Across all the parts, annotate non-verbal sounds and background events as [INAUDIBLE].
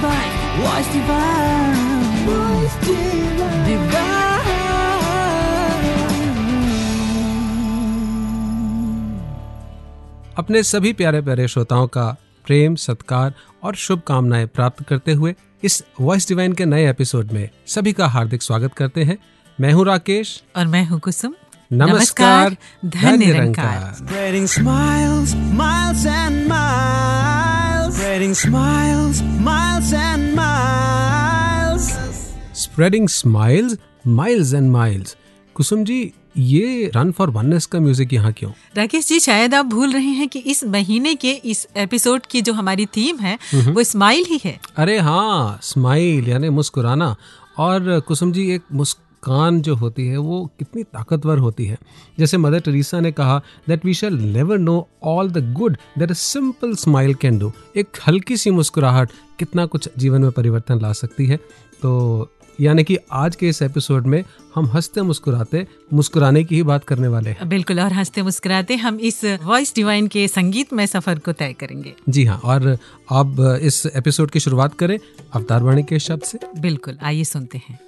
divine, voice divine, voice divine. अपने सभी प्यारे प्यारे श्रोताओं का प्रेम सत्कार और शुभकामनाएँ प्राप्त करते हुए इस वॉइस डिवाइन के नए एपिसोड में सभी का हार्दिक स्वागत करते हैं। मैं हूँ राकेश। और मैं हूँ कुसुम। नमस्कार धन्य निरंकार Spreading smiles, miles and miles. Spreading smiles, miles and miles. Kusum ji ये रन फॉर वननेस का म्यूज़िक यहाँ क्यों राकेश जी शायद आप भूल रहे हैं कि इस महीने के इस एपिसोड की जो हमारी थीम है वो स्माइल ही है अरे हाँ स्माइल यानी मुस्कुराना और कुसुम जी एक मुस्कान जो होती है, वो कितनी ताकतवर होती है। जैसे मदर टेरेसा ने कहा that we shall never know all the good that a simple smile can do एक हल्की सी मुस्कुराहट कितना कुछ जीवन में परिवर्तन ला सकती है। तो यानी कि आज के इस एपिसोड में हम हँसते मुस्कुराते मुस्कुराने की ही बात करने वाले हैं। बिल्कुल और हँसते मुस्कुराते हम इस वॉइस डिवाइन के संगीत में सफ़र को तय करेंगे। जी हाँ और आप इस एपिसोड की शुरुआत करें अवतार वाणी के शब्द से। बिल्कुल आइए सुनते हैं।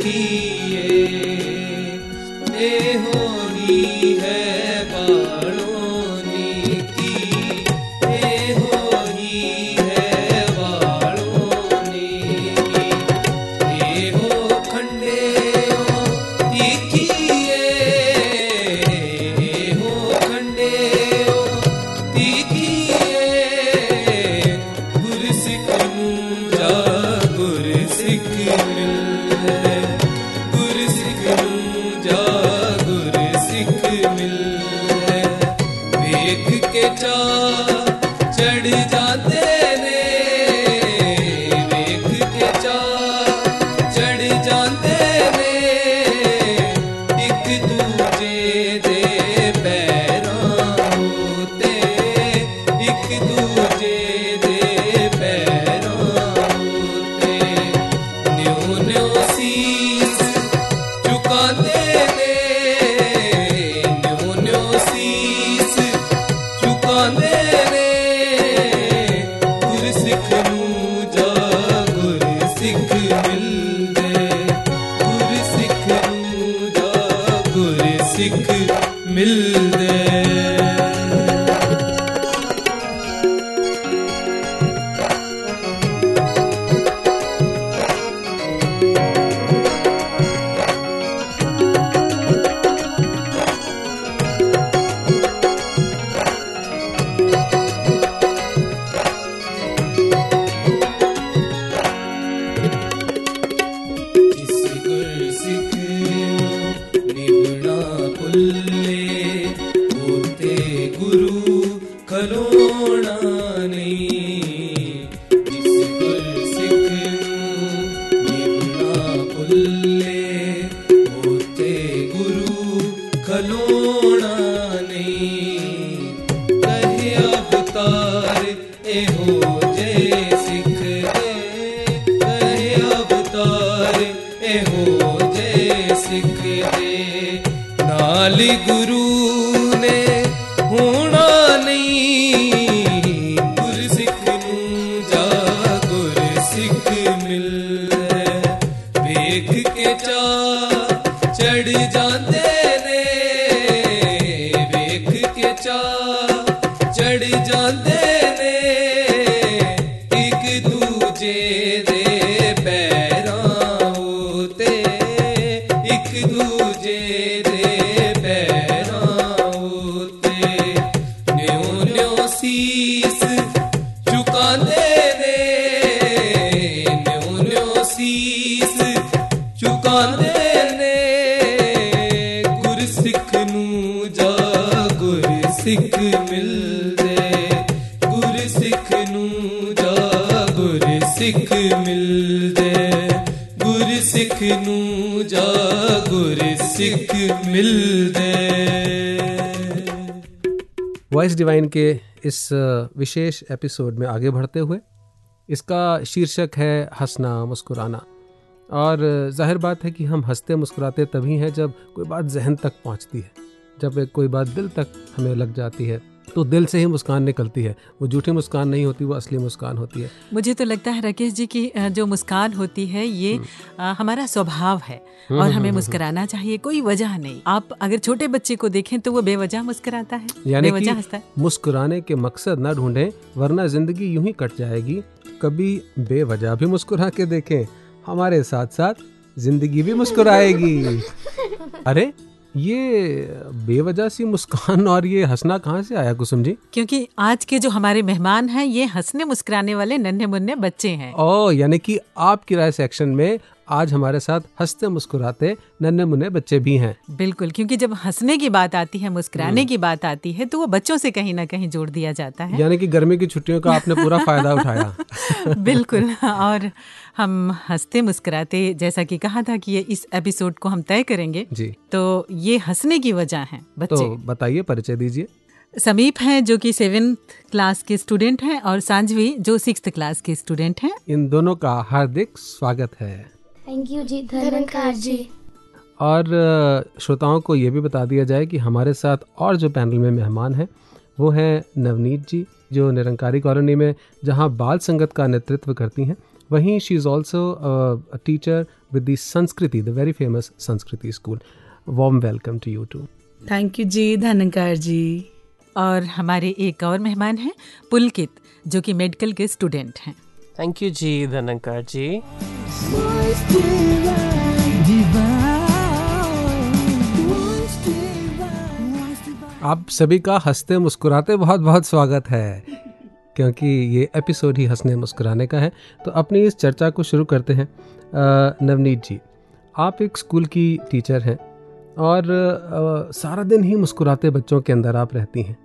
किए। होनी है बाण गुरु कलोणा वॉइस डिवाइन के इस विशेष एपिसोड में आगे बढ़ते हुए, इसका शीर्षक है हंसना, मुस्कुराना। और ज़ाहिर बात है कि हम हँसते मुस्कुराते तभी हैं जब कोई बात जहन तक पहुँचती है, जब कोई बात दिल तक हमें लग जाती है। तो दिल से ही मुस्कान निकलती है। वो झूठी मुस्कान नहीं होती वो असली मुस्कान होती है। मुझे तो लगता है राकेश जी की जो मुस्कान होती है ये हम्म। हमारा स्वभाव है और हमें मुस्कुराना चाहिए कोई वजह नहीं। आप अगर छोटे बच्चे को देखें तो वो बेवजह मुस्कुराता है यानी बेवजह हंसता है। मुस्कुराने के मकसद न ढूंढे वरना ज़िंदगी यूँ ही कट जाएगी। कभी बेवजह भी मुस्कुरा के देखें हमारे साथ साथ ज़िंदगी भी मुस्कुराएगी। [LAUGHS] अरे ये बेवजह सी मुस्कान और ये हंसना कहाँ से आया कुसुम जी? क्योंकि आज के जो हमारे मेहमान हैं ये हंसने मुस्कुराने वाले नन्हे मुन्ने बच्चे हैं। ओ यानी कि आप राय सेक्शन में आज हमारे साथ हँसते मुस्कुराते नन्हे मुन्ने बच्चे भी हैं। बिल्कुल क्योंकि जब हंसने की बात आती है हम्म। मुस्कुराने की बात आती है तो वो बच्चों से कहीं ना कहीं जोड़ दिया जाता है। यानी कि गर्मी की छुट्टियों का आपने पूरा फ़ायदा उठाया। [LAUGHS] बिल्कुल और हम हँसते मुस्कुराते जैसा कि कहा था कि ये इस एपिसोड को हम तय करेंगे जी। तो ये हंसने की वजह है तो बताइए परिचय दीजिए। समीप हैं जो कि सेवेंथ क्लास के स्टूडेंट हैं और सांझवी जो सिक्स क्लास के स्टूडेंट हैं। इन दोनों का हार्दिक स्वागत है। Thank you ji Dhankar ji. और श्रोताओं को ये भी बता दिया जाए कि हमारे साथ और जो पैनल में मेहमान हैं वो हैं नवनीत जी जो निरंकारी कॉलोनी में जहाँ बाल संगत का नेतृत्व करती हैं। वहीं she is also a teacher with the Sanskriti the very famous Sanskriti school warm welcome to you too thank you ji Dhankar ji. और हमारे एक और मेहमान हैं पुलकित जो कि मेडिकल के स्टूडेंट हैं। थैंक यू जी धनकर जी आप सभी का हँसते मुस्कुराते बहुत बहुत स्वागत है क्योंकि ये एपिसोड ही हंसने मुस्कुराने का है। तो अपनी इस चर्चा को शुरू करते हैं नवनीत जी। आप एक स्कूल की टीचर हैं और अ, सारा दिन ही मुस्कुराते बच्चों के अंदर आप रहती हैं।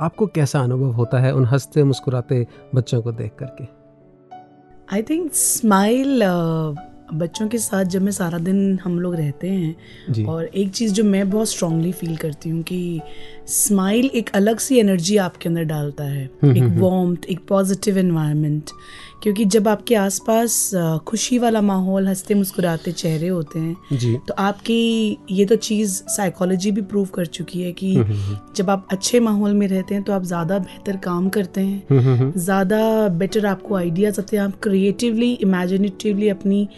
आपको कैसा अनुभव होता है उन हँसते मुस्कुराते बच्चों को देख करके? आई थिंक स्माइल बच्चों के साथ जब मैं सारा दिन हम लोग रहते हैं और एक चीज़ जो मैं बहुत स्ट्रांगली फील करती हूँ कि स्माइल एक अलग सी एनर्जी आपके अंदर डालता है। एक वॉम्थ एक पॉजिटिव एनवायरनमेंट क्योंकि जब आपके आसपास खुशी वाला माहौल हँसते मुस्कुराते चेहरे होते हैं जी तो आपकी ये तो चीज़ साइकोलॉजी भी प्रूव कर चुकी है कि जब आप अच्छे माहौल में रहते हैं तो आप ज़्यादा बेहतर काम करते हैं हम्म, हम्म, हम्म। ज़्यादा बेटर आपको आइडियाज़ आते हैं आप क्रिएटिवली इमेजिनेटिवली अपनी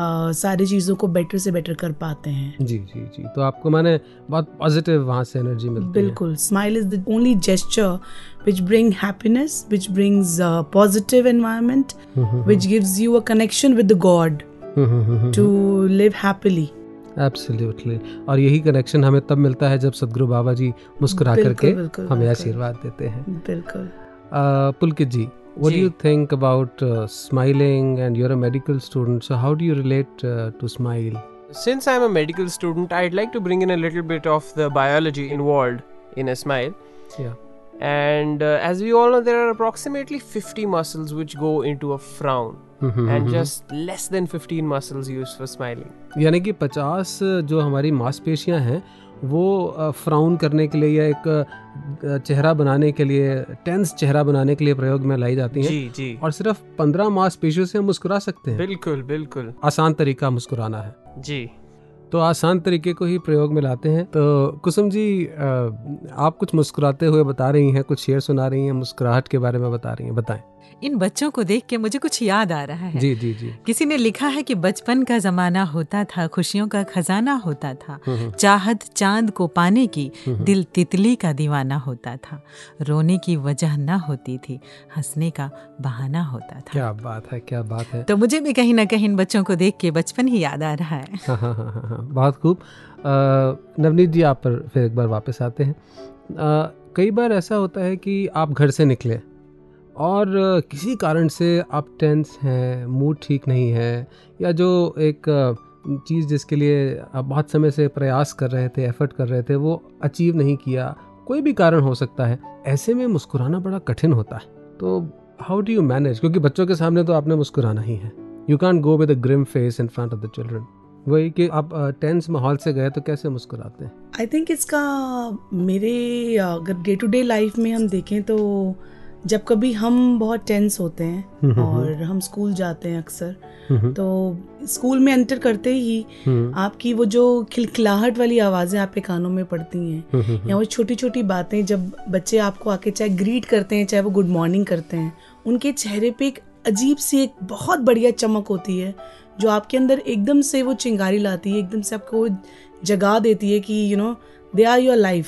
सारी चीज़ों को बेटर से बेटर कर पाते हैं। जी जी जी। तो आपको मैंने बहुत पॉजिटिव वहाँ से एनर्जी मिलती बिल्कुल। Smile is the only gesture which bring happiness which brings positive environment which gives you a connection with God. To live happily absolutely और यही कनेक्शन हमें तब मिलता है जब सदगुरु बाबा जी मुस्कुरा करके हमें आशीर्वाद देते हैं। बिल्कुल। पुलकित जी what do ji. you think about uh, smiling and you're a medical student so how do you relate uh, to smile Since I'm a medical student, I'd like to bring in a little bit of the biology involved in a smile. yeah And uh, as we all know, there are approximately 50 muscles which go into a frown, and just less than 15 muscles used for smiling. यानी कि 50 जो हमारी मांसपेशियां हैं वो frown करने के लिए या एक चेहरा बनाने के लिए टेंस चेहरा बनाने के लिए प्रयोग में लाई जाती है। जी जी। और सिर्फ़ 15 मांसपेशियों से हम मुस्कुरा सकते हैं। बिल्कुल बिल्कुल। आसान तरीका मुस्कुराना है। जी। तो आसान तरीके को ही प्रयोग में लाते हैं। तो कुसुम जी आप कुछ मुस्कुराते हुए बता रही हैं कुछ शेर सुना रही हैं मुस्कुराहट के बारे में बता रही हैं बताएँ। इन बच्चों को देख के मुझे कुछ याद आ रहा है। जी जी जी। किसी ने लिखा है कि बचपन का जमाना होता था खुशियों का खजाना होता था। चाहत चाँद को पाने की दिल तितली का दीवाना होता था। रोने की वजह न होती थी हंसने का बहाना होता था। क्या बात है क्या बात है। तो मुझे भी कहीं ना कहीं इन बच्चों को देख के बचपन ही याद आ रहा है। हाँ हाँ हाँ हाँ हाँ, बहुत खूब। नवनीत जी आप पर फिर एक बार वापस आते हैं। अ, कई बार ऐसा होता है कि आप घर से निकले और किसी कारण से आप टेंस हैं मूड ठीक नहीं है या जो एक चीज़ जिसके लिए आप बहुत समय से प्रयास कर रहे थे एफर्ट कर रहे थे वो अचीव नहीं किया कोई भी कारण हो सकता है ऐसे में मुस्कुराना बड़ा कठिन होता है। तो हाउ डू यू मैनेज क्योंकि बच्चों के सामने तो आपने मुस्कुराना ही है। You can go with a grim face in front of the children वही कि आप टेंस माहौल से गए तो कैसे मुस्कुराते हैं? आई थिंक इसका मेरे अगर डे टू डे लाइफ में हम देखें तो जब कभी हम बहुत टेंस होते हैं और हम स्कूल जाते हैं अक्सर तो स्कूल में एंटर करते ही आपकी वो जो खिलखिलाहट वाली आवाज़ें आपके कानों में पड़ती हैं या वो छोटी छोटी बातें जब बच्चे आपको आके चाहे ग्रीट करते हैं चाहे वो गुड मॉर्निंग करते हैं उनके चेहरे पे एक अजीब सी एक बहुत बढ़िया चमक होती है जो आपके अंदर एकदम से वो चिंगारी लाती है एकदम से आपको वो जगा देती है कि you know they are your life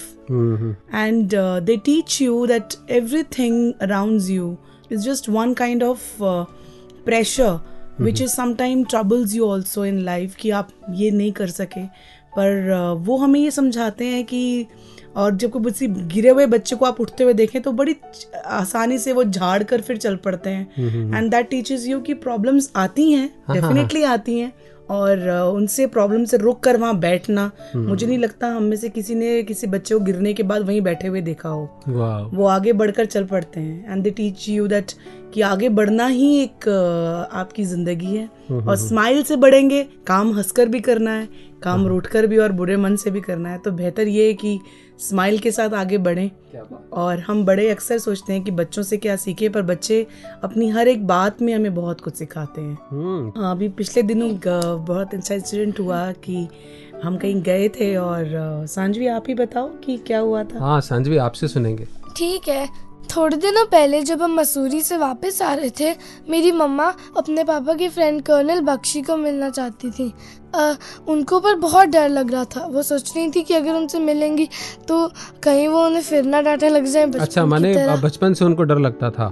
and they teach you that everything around you is just one kind of pressure which is समाइम troubles you also in life कि आप ये नहीं कर सके। पर uh, वो हमें ये समझाते हैं कि और जब कोई किसी गिरे हुए बच्चे को आप उठते हुए देखें तो बड़ी आसानी से वो झाड़ कर फिर चल पड़ते हैं। एंड दैट टीचर्स यू कि प्रॉब्लम्स आती हैं डेफिनेटली आती हैं और उनसे प्रॉब्लम से रुक कर वहाँ बैठना मुझे नहीं लगता हम में से किसी ने किसी बच्चे को गिरने के बाद वहीं बैठे हुए देखा हो। वो आगे बढ़कर चल पड़ते हैं। And they teach you that कि आगे बढ़ना ही एक आपकी ज़िंदगी है। और स्माइल से बढ़ेंगे काम हंसकर भी करना है काम रूठ कर भी और बुरे मन से भी करना है। तो बेहतर ये है कि स्माइल के साथ आगे बढ़े। और हम बड़े अक्सर सोचते हैं कि बच्चों से क्या सीखे पर बच्चे अपनी हर एक बात में हमें बहुत कुछ सिखाते हैं। हम्म। हाँ अभी पिछले दिनों बहुत अच्छा इंसिडेंट हुआ कि हम कहीं गए थे और सांझवी आप ही बताओ कि क्या हुआ था? हाँ सांझवी आपसे सुनेंगे। ठीक है। थोड़े दिनों पहले जब हम मसूरी से वापस आ रहे थे मेरी मम्मा अपने पापा की फ्रेंड कर्नल बख्शी को मिलना चाहती थी। अ, उनको पर बहुत डर लग रहा था। वो सोच रही थी कि अगर उनसे मिलेंगी तो कहीं वो उन्हें फिर ना डांटे लग जाए अच्छा माने बचपन से उनको डर लगता था।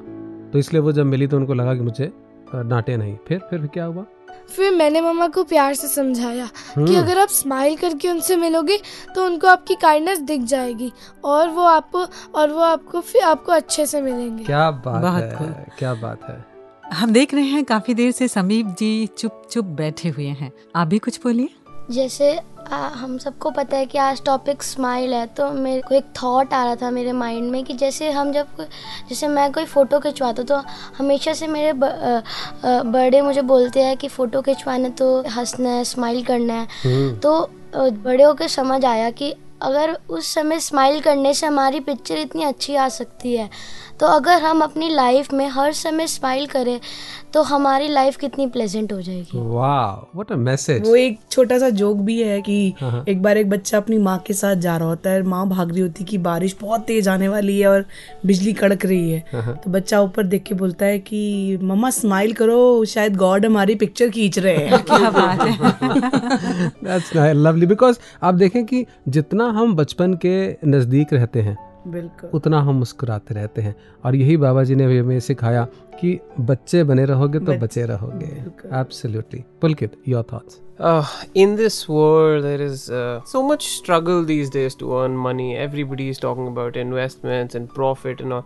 तो इसलिए वो जब मिली तो उनको लगा कि मुझे डांटे नहीं। फिर फिर क्या हुआ? फिर मैंने मम्मा को प्यार से समझाया कि हम्म। अगर आप स्माइल करके उनसे मिलोगे तो उनको आपकी काइंडनेस दिख जाएगी और वो आपको और वो आपको फिर आपको अच्छे से मिलेंगे क्या बात बहुत है। क्या बात है हम देख रहे हैं काफ़ी देर से समीप जी चुप चुप बैठे हुए हैं आप भी कुछ बोलिए जैसे आ, हम सबको पता है कि आज टॉपिक स्माइल है तो मेरे को एक थॉट आ रहा था मेरे माइंड में कि जैसे हम जब जैसे मैं कोई फ़ोटो खिंचवाता तो हमेशा से मेरे बड़े मुझे बोलते हैं कि फ़ोटो खिंचवाना तो हंसना है स्माइल करना है। तो बड़े होकर समझ आया कि अगर उस समय स्माइल करने से हमारी पिक्चर इतनी अच्छी आ सकती है तो अगर हम अपनी लाइफ में हर समय स्माइल करें तो हमारी लाइफ कितनी प्लेजेंट हो जाएगी। वाह व्हाट अ मैसेज वो एक छोटा सा जोक भी है कि हाँ, हाँ। एक बार एक बच्चा अपनी माँ के साथ जा रहा होता है माँ भाग रही होती है कि बारिश बहुत तेज आने वाली है और बिजली कड़क रही हाँ, है तो बच्चा ऊपर देख के बोलता है कि मम्मा स्माइल करो शायद गॉड हमारी पिक्चर खींच रहे हैं। [LAUGHS] क्या बात है। दैट्स लवली बिकॉज़ आप देखें कि जितना हम बचपन के नज़दीक रहते हैं उतना हम मुस्कुराते रहते हैं और यही बाबा जी ने भी हमें सिखाया कि बच्चे बने रहोगे तो बच्चे, बचे रहोगे absolutely Pulkit your thoughts Uh, in this world, there is uh, so much struggle these days to earn money. Everybody is talking about investments and profit and all.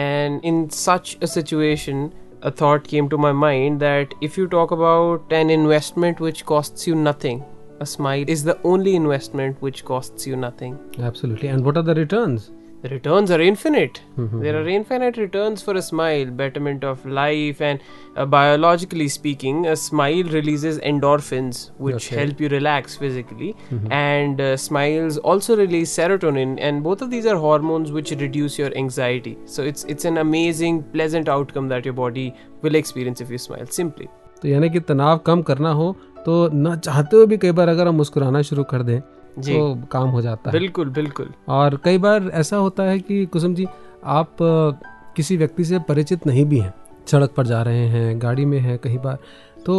And in such a situation, a thought came to my mind that if you talk about an investment which costs you nothing, a smile is the only investment which costs you nothing. Absolutely and what are the returns the returns are infinite. There are infinite returns for a smile, betterment of life, and uh, biologically speaking, a smile releases endorphins, which Okay. help you relax physically, and uh, smiles also release serotonin, and both of these are hormones which reduce your anxiety. So it's it's an amazing, pleasant outcome that your body will experience if you smile. Simply. तो यानी कि तनाव कम करना हो तो न चाहते हुए भी कई बार अगर हम मुस्कुराना शुरू कर दें जी तो काम हो जाता है। बिल्कुल बिल्कुल। और कई बार ऐसा होता है कि कुसुम जी आप किसी व्यक्ति से परिचित नहीं भी हैं सड़क पर जा रहे हैं गाड़ी में हैं कई बार तो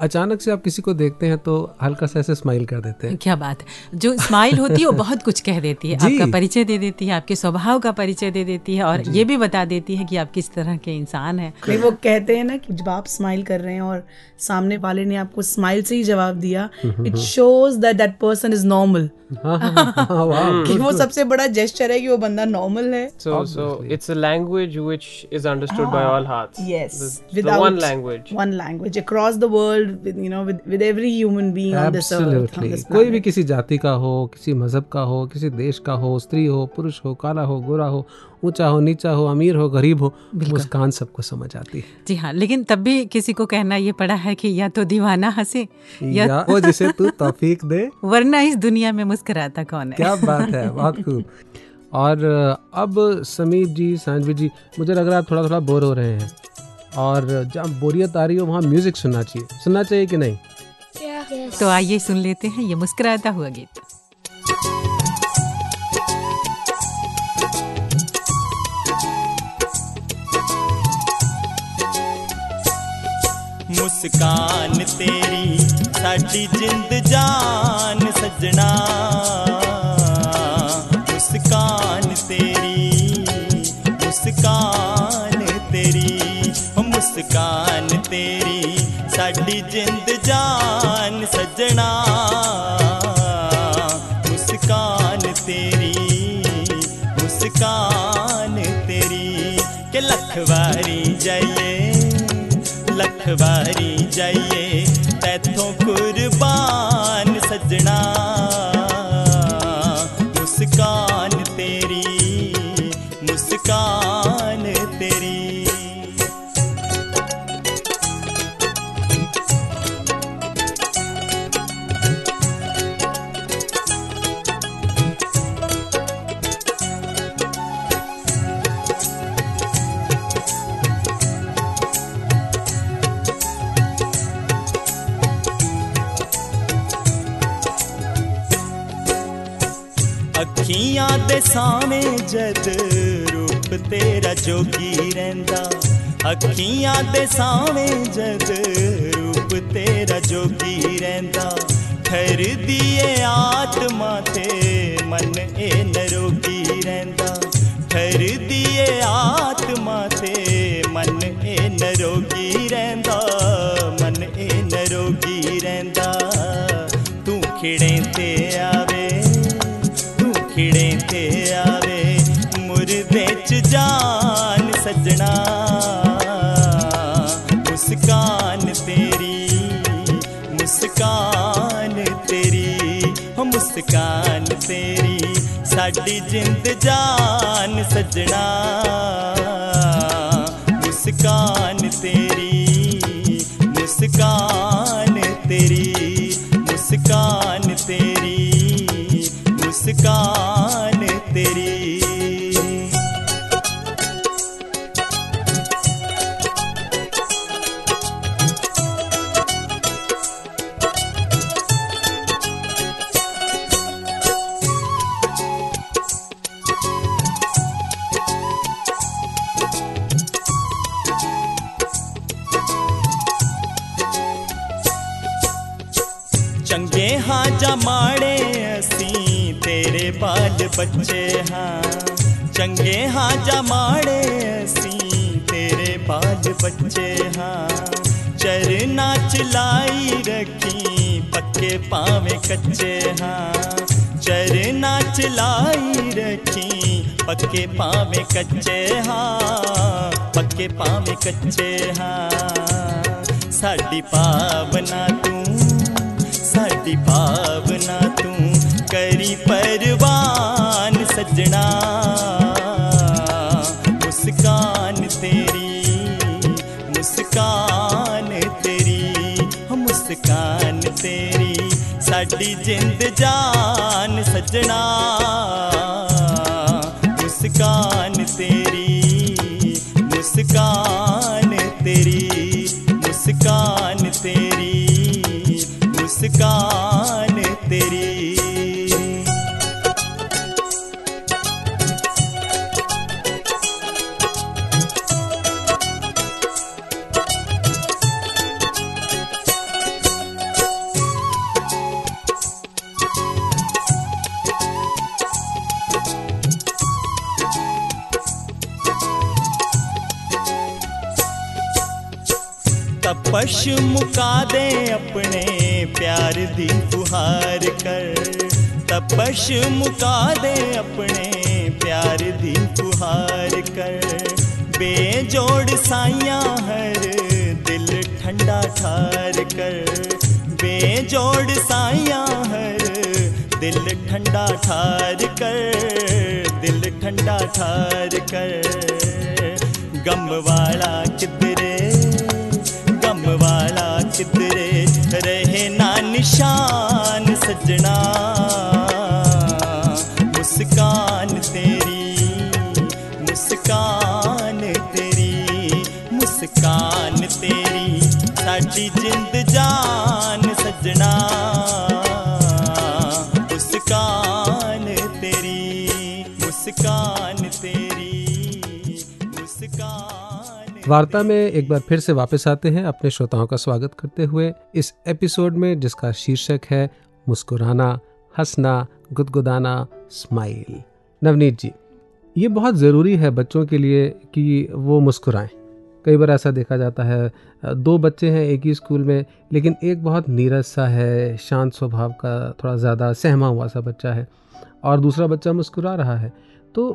अचानक से आप किसी को देखते हैं तो हल्का सा ऐसे स्माइल कर देते हैं। क्या बात है। जो स्माइल होती है वो [LAUGHS] बहुत कुछ कह देती है। आपका परिचय दे देती है आपके स्वभाव का परिचय दे देती है और ये भी बता देती है कि आप किस तरह के इंसान है। नहीं वो कहते हैं ना कि जब आप स्माइल कर रहे हैं और सामने वाले ने आपको स्माइल से ही जवाब दिया it shows that that person is normal हाँ, हाँ, हाँ, कि वो सबसे बड़ा जेस्टर है कि वो बंदा नॉर्मल है। So so it's a language which is understood by all hearts yes with one language one language across the world with you know with every human being on this earth कोई भी किसी जाति का हो किसी मज़हब का हो किसी देश का हो स्त्री हो पुरुष हो काला हो गोरा हो ऊँचा हो नीचा हो अमीर हो गरीब हो मुस्कान सबको समझ आती है। जी हाँ लेकिन तब भी किसी को कहना ये पड़ा है कि या तो दीवाना हंसे या या वो जिसे तू तौफीक दे। [LAUGHS] वरना इस दुनिया में मुस्कुराता कौन है? क्या बात है बहुत खूब। और अब समीर जी सांजवी जी मुझे लग रहा है थोड़ा थोड़ा बोर हो रहे हैं। और जहाँ बोरियत आ रही हो वहाँ म्यूज़िक सुनना चाहिए। सुनना चाहिए कि नहीं? तो आइए सुन लेते हैं ये मुस्कुराता हुआ गीत। मुस्कान तेरी साड़ी जिंद जान सजना। मुस्कान तेरी मुस्कान तेरी मुस्कान तेरी साड़ी जिंद जान सजना। रखवारी जाइए तैथों कुर्बान सजना। मुस्कान तेरी मुस्कान ਅੱਖੀਆਂ ਦੇ ਸਾਵੇਂ ਜਦ ਰੂਪ ਤੇਰਾ ਜੋਗੀ ਰਹਿੰਦਾ ਅੱਖੀਆਂ ਦੇ ਸਾਵੇਂ ਜਦ ਰੂਪ ਤੇਰਾ ਜੋਗੀ ਰਹਿੰਦਾ ਠਹਿਰਦੀ ਏ ਆਤਮਾ ਤੇ ਮਨ ਇਹ ਨਰੋਗੀ ਰਹਿੰਦਾ ਠਹਿਰਦੀ ਏ ਆਤਮਾ मुस्कान तेरी साड़ी जिंद जान सजना। मुस्कान तेरी मुस्कान तेरी मुस्कान तेरी मुस्कान हाँ जमाड़े असी तेरे बाल बच्चे हाँ। चरना लाई रखी, पक्के पावे कच्चे हाँ। चरना लाई रखी, पक्के पावे कच्चे हाँ। पक्के पावे कच्चे हाँ। साड़ी पावना तू, साड़ी पावना तू, करी परवान सजना। असली जिंद जान सजना मुस्कान तेरी मुस्कान तेरी मुस्कान तेरी मुस्कान तेरी। पश मुका दे अपने प्यार दी फुहार कर। तपश मुका दे अपने प्यार दी फुहार कर। बेजोड़ साइया हर दिल ठंडा ठार कर। बेजोड़ साइया हर दिल ठंडा ठार कर। दिल ठंडा ठार कर। गम वाला कितने संत रहे ना निशान सजना। मुस्कान तेरी मुस्कान तेरी मुस्कान तेरी। साची जिंद जान वार्ता में एक बार फिर से वापस आते हैं अपने श्रोताओं का स्वागत करते हुए। इस एपिसोड में जिसका शीर्षक है, मुस्कुराना, हंसना, गुदगुदाना, स्माइल। नवनीत जी, ये बहुत ज़रूरी है बच्चों के लिए कि वो मुस्कुराएँ। कई बार ऐसा देखा जाता है, दो बच्चे हैं एक ही स्कूल में, लेकिन एक बहुत नीरज सा है, शांत स्वभाव का, थोड़ा ज़्यादा सहमा हुआ सा बच्चा है, और दूसरा बच्चा मुस्कुरा रहा है। तो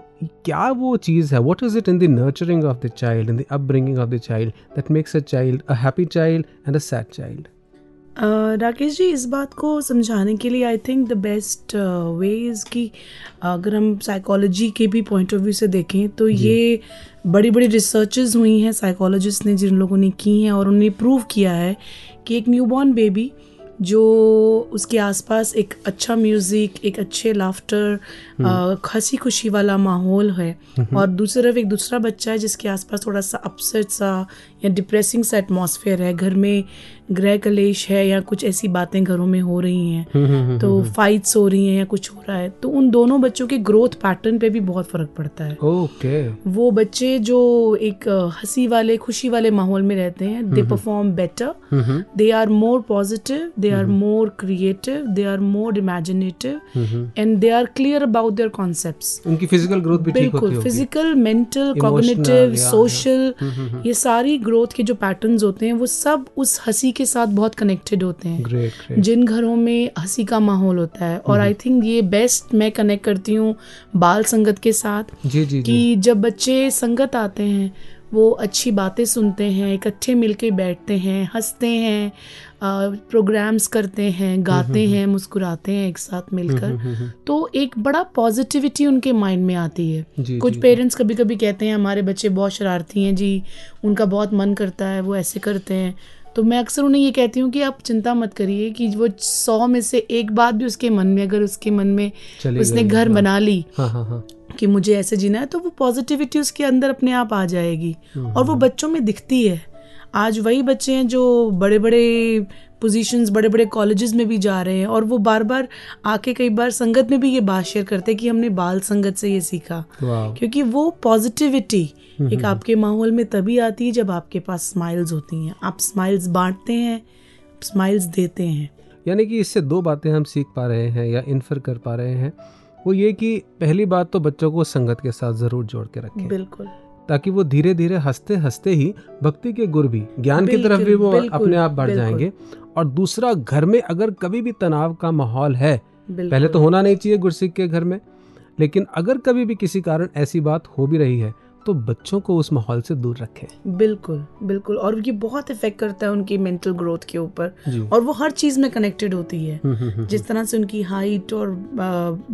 क्या वो चीज़ है? What is it in the nurturing of the child in the upbringing of the child that makes a child a happy child and a sad child Rakesh ji इस बात को समझाने के लिए I think the best way is कि अगर हम psychology के भी पॉइंट ऑफ़ व्यू से देखें तो ये बड़ी बड़ी रिसर्चेज हुई हैं साइकोलॉजिस्ट ने जिन लोगों ने की हैं और उन्होंने प्रूव किया है कि एक न्यूबॉर्न बेबी जो उसके आसपास एक अच्छा म्यूज़िक एक अच्छे लाफ्टर हँसी खुशी वाला माहौल है। और दूसरी तरफ़ एक दूसरा बच्चा है जिसके आसपास थोड़ा सा अपसेट सा या डिप्रेसिंग सा एटमॉस्फेयर है घर में ग्रह कलेश है या कुछ ऐसी बातें घरों में हो रही हैं तो फाइट्स हो रही हैं या कुछ हो रहा है तो उन दोनों बच्चों के ग्रोथ पैटर्न पे भी बहुत फ़र्क पड़ता है। ओके वो बच्चे जो एक हँसी वाले खुशी वाले माहौल में रहते हैं they perform better they are more positive they are more creative they are more imaginative and they are clear about their concept उनकी फ़िज़िकल ग्रोथ भी बिल्कुल फ़िज़िकल मेंटल कॉग्निटिव सोशल ये सारी ग्रोथ के जो पैटर्न्स होते हैं वो सब उस हँसी के साथ बहुत कनेक्टेड होते हैं। Great, great. जिन घरों में हँसी का माहौल होता है और आई थिंक ये बेस्ट मैं कनेक्ट करती हूँ बाल संगत के साथ जी जी कि जी जब बच्चे संगत आते हैं वो अच्छी बातें सुनते हैं इकट्ठे मिलके बैठते हैं हँसते हैं प्रोग्राम्स करते हैं गाते हैं मुस्कुराते हैं एक साथ मिलकर। तो एक बड़ा पॉजिटिविटी उनके माइंड में आती है। जी, कुछ पेरेंट्स कभी कभी कहते हैं हमारे बच्चे बहुत शरारती हैं जी उनका बहुत मन करता है वो ऐसे करते हैं। तो मैं अक्सर उन्हें ये कहती हूँ कि आप चिंता मत करिए कि वो सौ में से एक बात भी उसके मन में अगर उसके मन में उसने घर हाँ। बना ली हाँ हाँ हाँ। कि मुझे ऐसे जीना है तो वो पॉजिटिविटी उसके अंदर अपने आप आ जाएगी। और वो बच्चों में दिखती है। आज वही बच्चे हैं जो बड़े बड़े पोजीशंस बड़े बड़े कॉलेजेस में भी जा रहे हैं और वो बार बार आके कई बार संगत में भी ये बात शेयर करते हैं कि हमने बाल संगत से ये सीखा। क्योंकि वो पॉजिटिविटी एक आपके माहौल में तभी आती है जब आपके पास स्माइल्स होती हैं। आप स्माइल्स बांटते हैं स्माइल्स देते हैं। यानी कि इससे दो बातें हम सीख पा रहे हैं या इन्फर कर पा रहे हैं। वो ये कि पहली बात तो बच्चों को संगत के साथ ज़रूर जोड़ के रखें। बिल्कुल। ताकि वो धीरे धीरे हँसते हँसते ही भक्ति के गुर भी ज्ञान की तरफ़ भी वो अपने आप बढ़ जाएँगे। और दूसरा घर में अगर कभी भी तनाव का माहौल है पहले तो होना नहीं चाहिए गुरसिख के घर में लेकिन अगर कभी भी किसी कारण ऐसी बात हो भी रही है तो बच्चों को उस माहौल से दूर रखें। बिल्कुल बिल्कुल। और ये बहुत इफ़ेक्ट करता है उनकी मेंटल ग्रोथ के ऊपर। और वो हर चीज़ में कनेक्टेड होती है। हम्म, हम्म, हम्म, जिस तरह से उनकी हाइट और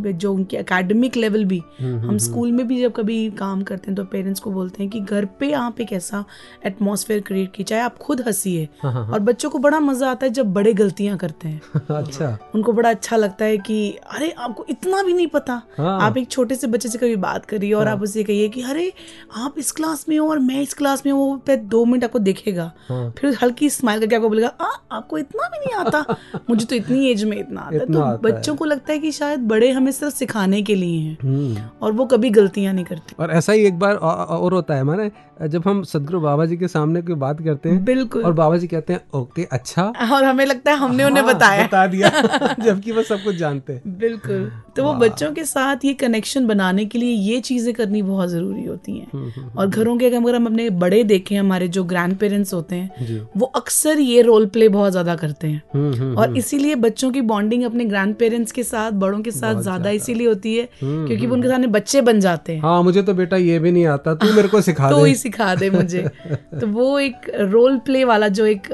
जो उनकी एकेडमिक लेवल भी हम स्कूल में भी जब कभी काम करते हैं तो पेरेंट्स को बोलते हैं कि घर पे आप एक ऐसा एटमोसफेयर क्रिएट की चाहे आप खुद हँसी हाँ, हाँ, हाँ। और बच्चों को बड़ा मज़ा आता है जब बड़े गलतियाँ करते हैं। [LAUGHS] अच्छा। उनको बड़ा अच्छा लगता है कि अरे आपको इतना भी नहीं पता। हाँ। आप एक छोटे से बच्चे से कभी बात करिए और आप उसे कहिए कि अरे आप इस क्लास में हो और मैं इस क्लास में हूँ वो पे दो मिनट आपको देखेगा। हाँ। फिर हल्की स्माइल करके आपको बोलेगा आ, आपको इतना भी नहीं आता? [LAUGHS] मुझे तो इतनी एज में इतना आता इतना तो आता बच्चों है। को लगता है कि शायद बड़े हमें सिर्फ़ सिखाने के लिए हैं हम्म। और वो कभी गलतियाँ नहीं करते। और ऐसा ही एक बार और होता है माने जब हम सदगुरु बाबा जी के सामने कोई बात करते हैं बिल्कुल। और बाबा जी कहते हैं ओके अच्छा। और हमें लगता है हमने उन्हें हाँ, बताया। बता दिया। [LAUGHS] जबकि वो सब कुछ जानते हैं। बिल्कुल। तो वो बच्चों के साथ ये कनेक्शन बनाने के लिए ये चीज़ें करनी बहुत ज़रूरी होती हम्म, हैं। और घरों के अगर हम अपने बड़े देखें हमारे जो ग्रैंड पेरेंट्स होते हैं वो अक्सर ये रोल प्ले बहुत ज़्यादा करते हैं। हम्म, हम्म, और इसीलिए बच्चों की बॉन्डिंग अपने ग्रैंड पेरेंट्स के साथ बड़ों के साथ ज़्यादा इसीलिए होती है हम्म, क्योंकि उनके सामने बच्चे बन जाते हैं। हाँ मुझे तो बेटा ये भी नहीं आता तू मेरे को सिखा [LAUGHS] तो दे। ही सिखा दे मुझे। [LAUGHS] तो वो एक रोल प्ले वाला जो एक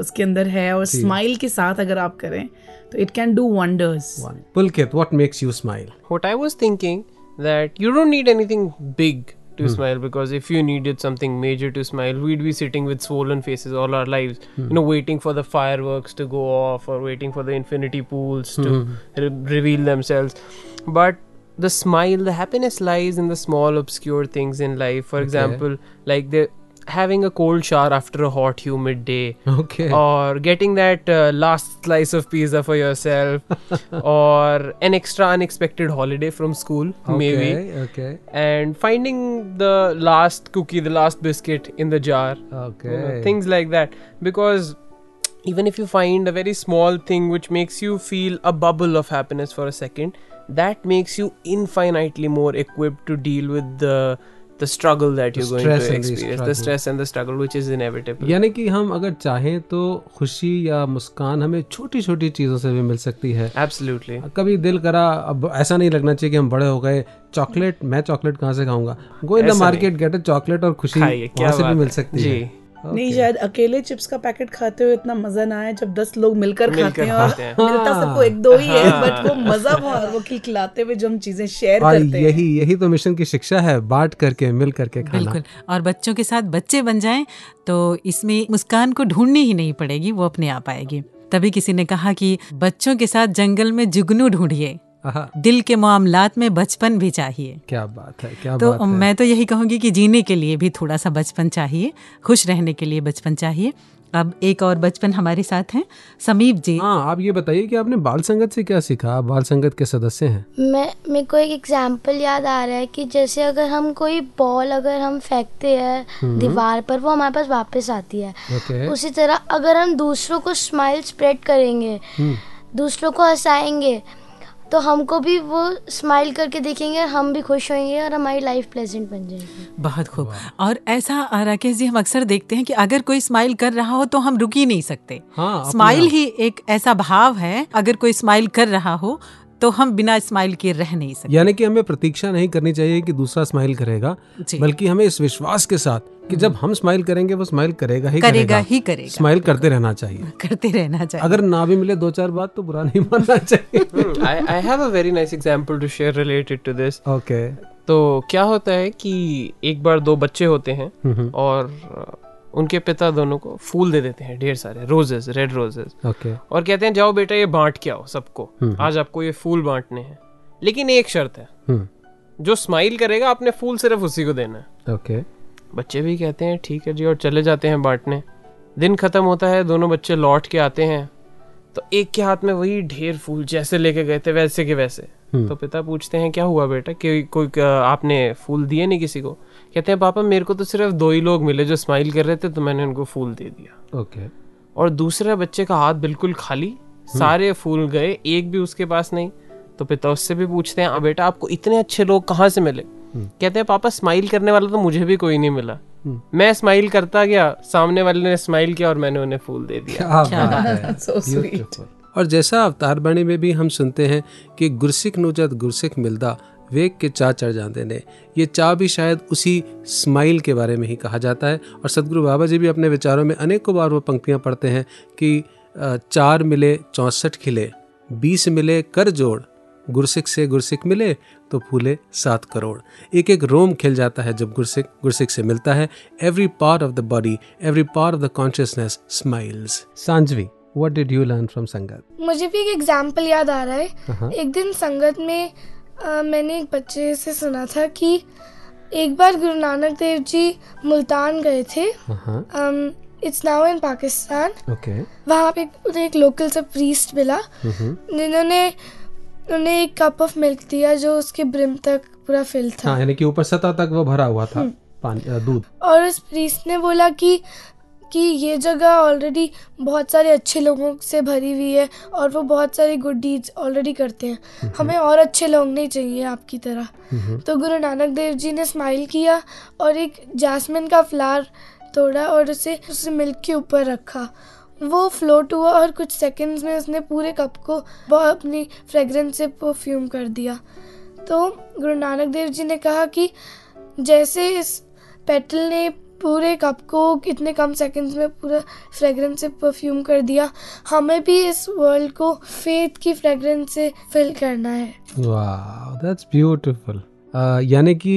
उसके अंदर है और स्माइल के साथ अगर आप करें तो it can do wonders Pulkit what makes you smile what I was thinking that you don't need anything big to hmm. smile because if you needed something major to smile, we'd be sitting with swollen faces all our lives, you hmm. know, waiting for the fireworks to go off or waiting for the infinity pools to hmm. re- reveal themselves. But the smile, the happiness lies in the small, obscure things in life. For example, like the having a cold shower after a hot, humid day. Okay. Or getting that uh, last slice of pizza for yourself, [LAUGHS] or an extra unexpected holiday from school, okay, maybe. Okay. And finding the last cookie, the last biscuit in the jar. Okay. You know, things like that. Because even if you find a very small thing which makes you feel a bubble of happiness for a second, that makes you infinitely more equipped to deal with the the struggle that you're going to and the the stress and the struggle which is inevitable. यानी कि हम अगर चाहें तो खुशी या मुस्कान हमें छोटी छोटी चीज़ों से भी मिल सकती है। Absolutely. कभी दिल करा अब ऐसा नहीं लगना चाहिए कि हम बड़े हो गए चॉकलेट मैं चॉकलेट कहाँ से खाऊँगा? Go in the market get a chocolate और खुशी वहाँ से भी मिल सकती जी। है नहीं शायद अकेले चिप्स का पैकेट खाते हुए इतना मज़ा ना आए जब दस लोग मिलकर मिलकर खाते हैं और हैं। मिलता सबको एक दो ही है बट वो मज़ा बहुत वो खिलाते हुए जो हम चीज़ें शेयर करते हैं। यही यही तो मिशन की शिक्षा है बांट करके मिल करके खाना। बिल्कुल। और बच्चों के साथ बच्चे बन जाएँ तो इसमें मुस्कान को ढूंढनी ही नहीं पड़ेगी वो अपने आप आएगी। तभी किसी ने कहा कि बच्चों के साथ जंगल में जुगनू ढूंढिए। दिल के मामलात में बचपन भी चाहिए। क्या बात है क्या तो बात है। मैं तो यही कहूँगी कि जीने के लिए भी थोड़ा सा बचपन चाहिए खुश रहने के लिए बचपन चाहिए। अब एक और बचपन हमारे साथ हैं। समीप जी। हाँ आप ये बताइए कि आपने बाल संगत से क्या सीखा? आप बाल संगत के सदस्य हैं। मैं मेरे को एक एग्ज़ाम्पल याद आ रहा है कि जैसे अगर हम कोई बॉल अगर हम फेंकते हैं दीवार पर वो हमारे पास वापस आती है। उसी तरह अगर हम दूसरों को स्माइल स्प्रेड करेंगे दूसरों को हंसाएँगे तो हमको भी वो स्माइल करके देखेंगे हम भी खुश होंगे और हमारी लाइफ प्लेजेंट बन जाएगी। बहुत खूब। और ऐसा राकेश जी हम अक्सर देखते हैं कि अगर कोई स्माइल कर रहा हो तो हम रुक ही नहीं सकते। हाँ, स्माइल ही एक ऐसा भाव है अगर कोई स्माइल कर रहा हो तो हम बिना स्माइल किए रह नहीं सकते यानी कि हमें प्रतीक्षा नहीं करनी चाहिए कि दूसरा स्माइल करेगा बल्कि हमें इस विश्वास के साथ कि जब हम स्माइल करेंगे वो स्माइल करेगा ही करेगा करेगा। ही करेगा। स्माइल करते रहना चाहिए। करते रहना चाहिए। अगर ना भी मिले दो चार बात तो बुरा नहीं मानना चाहिए। [LAUGHS] I, I have a very nice example to share related to this. Okay तो क्या होता है कि एक बार दो बच्चे होते हैं और अ, उनके पिता दोनों को फूल दे देते हैं ढेर सारे रोजेस रेड रोजेस ओके और कहते हैं जाओ बेटा ये बांट के आओ सबको। आज आपको ये फूल बांटने हैं। लेकिन एक शर्त है। हम्म। जो स्माइल करेगा आपने फूल सिर्फ़ उसी को देना है। ओके बच्चे भी कहते हैं ठीक है जी और चले जाते हैं बांटने। दिन खत्म होता है दोनों बच्चे लौट के आते हैं। तो एक के हाथ में वही ढेर फूल जैसे लेके गए थे वैसे के वैसे। तो पिता पूछते हैं क्या हुआ बेटा? कि कोई आपने फूल दिए नहीं किसी को? कहते हैं पापा मेरे को तो सिर्फ़ दो ही लोग मिले जो स्माइल कर रहे थे तो मैंने उनको फूल दे दिया। ओके और दूसरे बच्चे का हाथ बिल्कुल खाली सारे फूल गए एक भी उसके पास नहीं। तो पिता उससे भी पूछते हैं बेटा आपको इतने अच्छे लोग कहाँ से मिले? कहते हैं पापा स्माइल करने वाला तो मुझे भी कोई नहीं मिला। मैं स्माइल करता गया सामने वाले ने स्माइल किया और मैंने उन्हें फूल दे दिया। क्या [LAUGHS] So और जैसा अवतार बाणी में भी हम सुनते हैं कि गुरसिख नु जद गुरसिख मिलदा वेग के चा चढ़ जाते ने ये चा भी शायद उसी स्माइल के बारे में ही कहा जाता है। और सदगुरु बाबा जी भी अपने विचारों में अनेकों बार वो पंक्तियाँ पढ़ते हैं कि चार मिले चौंसठ खिले बीस मिले कर जोड़ गुरसिक से गुरसिक मिले तो फूले सात करोड़। एक एक रोम खिल जाता है जब गुरसिक गुरसिक से मिलता है। Every part of the body every part of the consciousness smiles Sanjvi what did you learn from sangat मुझे भी एक एग्ज़ाम्पल याद आ रहा हाँ। है। एक दिन संगत में अ, मैंने एक बच्चे से सुना था कि एक बार गुरु नानक देव जी मुल्तान गए थे। It's now in Pakistan okay. वहाँ पे उन्हें एक लोकल से प्रीस्ट मिला। जिन्होंने उन्हें एक कप ऑफ़ मिल्क दिया जो उसके ब्रिम तक पूरा फिल था। हाँ यानी कि ऊपर सतह तक वो भरा हुआ था पानी दूध। और उस प्रीस्ट ने बोला कि कि ये जगह ऑलरेडी बहुत सारे अच्छे लोगों से भरी हुई है और वो बहुत सारे गुड डीड्स ऑलरेडी करते हैं। हमें और अच्छे लोग नहीं चाहिए आपकी तरह। तो गुरु नानक देव जी ने स्माइल किया और एक जैस्मिन का फ्लावर तोड़ा और उसे उस मिल्क के ऊपर रखा। वो फ्लोट हुआ और कुछ सेकंड्स में उसने पूरे कप को बहुत अपनी फ्रेग्रेंस से परफ्यूम कर दिया। तो गुरु नानक देव जी ने कहा कि जैसे इस पेटल ने पूरे कप को कितने कम सेकंड्स में पूरा फ्रेग्रेंस से परफ्यूम कर दिया। हमें भी इस वर्ल्ड को फेथ की फ्रेग्रेंस से फिल करना है। वाह दैट्स ब्यूटीफुल यानी कि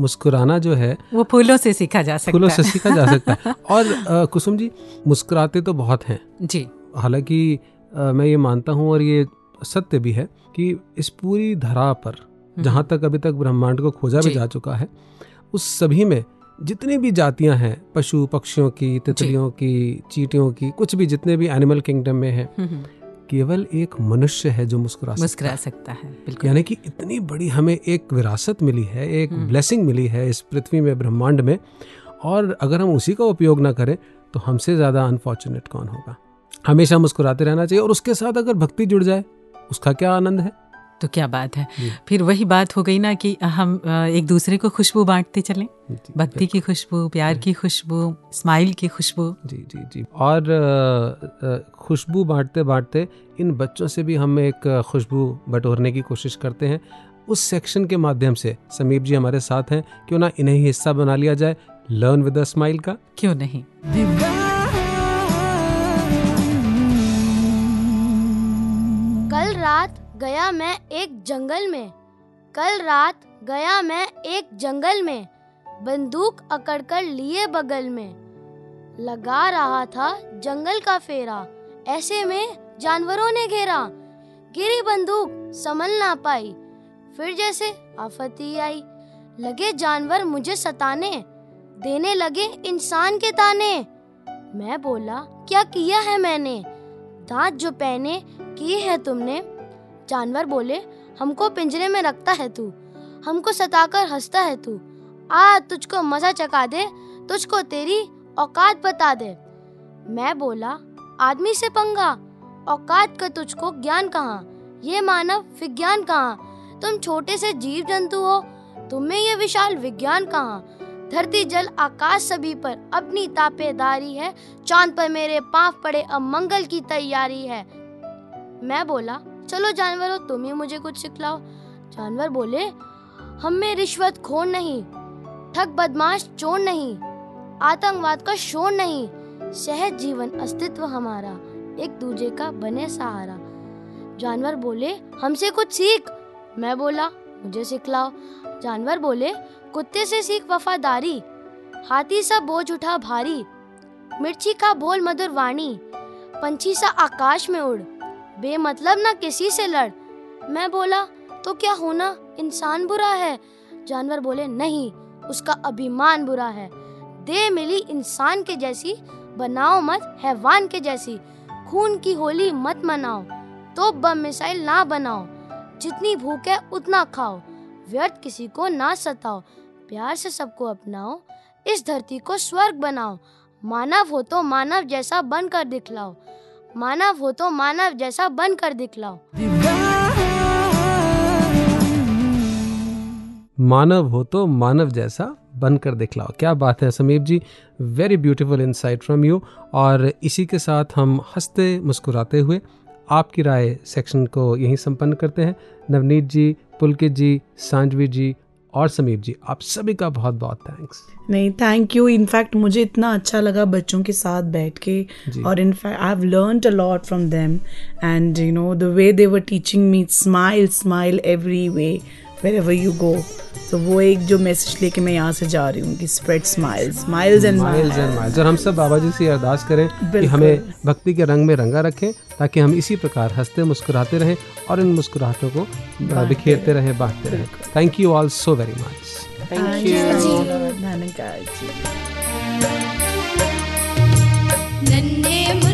मुस्कुराना जो है वो फूलों से सीखा जा सकता फूलों से सीखा जा सकता है। [LAUGHS] और अ, कुसुम जी मुस्कुराते तो बहुत हैं। जी। हालाँकि मैं ये मानता हूँ और ये सत्य भी है कि इस पूरी धरा पर जहाँ तक अभी तक ब्रह्मांड को खोजा भी जा चुका है उस सभी में जितनी भी जातियाँ हैं पशु पक्षियों की तितलियों की चीटियों की कुछ भी जितने भी एनिमल किंगडम में है हम्म, केवल एक मनुष्य है जो मुस्कुरा सकता मुस्कुरा सकता है बिल्कुल। यानी कि इतनी बड़ी हमें एक विरासत मिली है एक हम्म। ब्लेसिंग मिली है इस पृथ्वी में ब्रह्मांड में और अगर हम उसी का उपयोग ना करें तो हमसे ज़्यादा अनफॉर्चुनेट कौन होगा? हमेशा मुस्कुराते रहना चाहिए और उसके साथ अगर भक्ति जुड़ जाए उसका क्या आनंद है? तो क्या बात है। फिर वही बात हो गई ना कि हम एक दूसरे को खुशबू बांटते चलें। भक्ति की खुशबू प्यार की खुशबू स्माइल की खुशबू। जी जी जी। और खुशबू बांटते बांटते इन बच्चों से भी हम एक खुशबू बटोरने की कोशिश करते हैं। उस सेक्शन के माध्यम से समीप जी हमारे साथ हैं क्यों ना इन्हें ही हिस्सा बना लिया जाए लर्न विद स्माइल का। क्यों नहीं? कल रात गया मैं एक जंगल में। कल रात गया मैं एक जंगल में, बंदूक अकड़कर लिए बगल में। लगा रहा था जंगल का फेरा, ऐसे में जानवरों ने घेरा। गिरी बंदूक संभल ना पाई, फिर जैसे आफती आई। लगे जानवर मुझे सताने, देने लगे इंसान के ताने। मैं बोला, क्या किया है मैंने? दांत जो पहने की है तुमने? जानवर बोले, हमको पिंजरे में रखता है तू, हमको सताकर हंसता है तू। आ, तुझको मज़ा चका दे, तुझको तेरी औकात बता दे। मैं बोला, आदमी से पंगा, औकात का तुझको ज्ञान कहाँ? ये मानव विज्ञान कहाँ? तुम छोटे से जीव जंतु हो, तुम्हें ये विशाल विज्ञान कहाँ? धरती जल आकाश सभी पर अपनी तापेदारी है, चाँद पर मेरे पाँव पड़े अब मंगल की तैयारी है। मैं बोला चलो जानवरों, तुम ही मुझे कुछ सिखलाओ। जानवर बोले, हम में रिश्वत खोर नहीं, ठग बदमाश चोर नहीं, आतंकवाद का शोर नहीं, सहज जीवन अस्तित्व हमारा, एक दूजे का बने सहारा। जानवर बोले, हमसे कुछ सीख। मैं बोला, मुझे सिखलाओ। जानवर बोले, कुत्ते से सीख वफादारी, हाथी सा बोझ उठा भारी, मिर्ची का बोल मधुर वाणी, पंछी सा आकाश में उड़। बेमतलब ना किसी से लड़। मैं बोला तो क्या होना? इंसान बुरा है? जानवर बोले, नहीं, उसका अभिमान बुरा है। दे मिली इंसान के जैसी, बनाओ मत हैवान के जैसी। खून की होली मत मनाओ तो बम मिसाइल ना बनाओ। जितनी भूख है, उतना खाओ। व्यर्थ किसी को ना सताओ। प्यार से सबको अपनाओ। इस धरती को स्वर्ग बनाओ। मानव हो तो मानव जैसा बनकर दिखलाओ। मानव हो तो मानव जैसा बनकर दिखलाओ। मानव हो तो मानव जैसा बनकर दिखलाओ। क्या बात है Sameep ji very beautiful insight from you और इसी के साथ हम हँसते मुस्कुराते हुए आपकी राय सेक्शन को यहीं संपन्न करते हैं। नवनीत जी, पुलकित जी, सांजवी जी और समीप जी आप सभी का बहुत बहुत थैंक्स नहीं थैंक यू इनफैक्ट मुझे इतना अच्छा लगा बच्चों के साथ बैठ के और in fact I have learn a lot from them and you know the way they were teaching me smile smile every way wherever you go तो वो एक जो मैसेज लेके मैं यहाँ से जा रही हूँ कि spread smile smiles and miles and miles और हम सब बाबा जी से अरदास करें कि हमें भक्ति के रंग में रंगा रखें ताकि हम इसी प्रकार हँसते मुस्कुराते रहें और इन मुस्कुराहटों को बिखेरते रहें बांटते रहें. Thank you all so very much Thank you. धन्यवाद जी.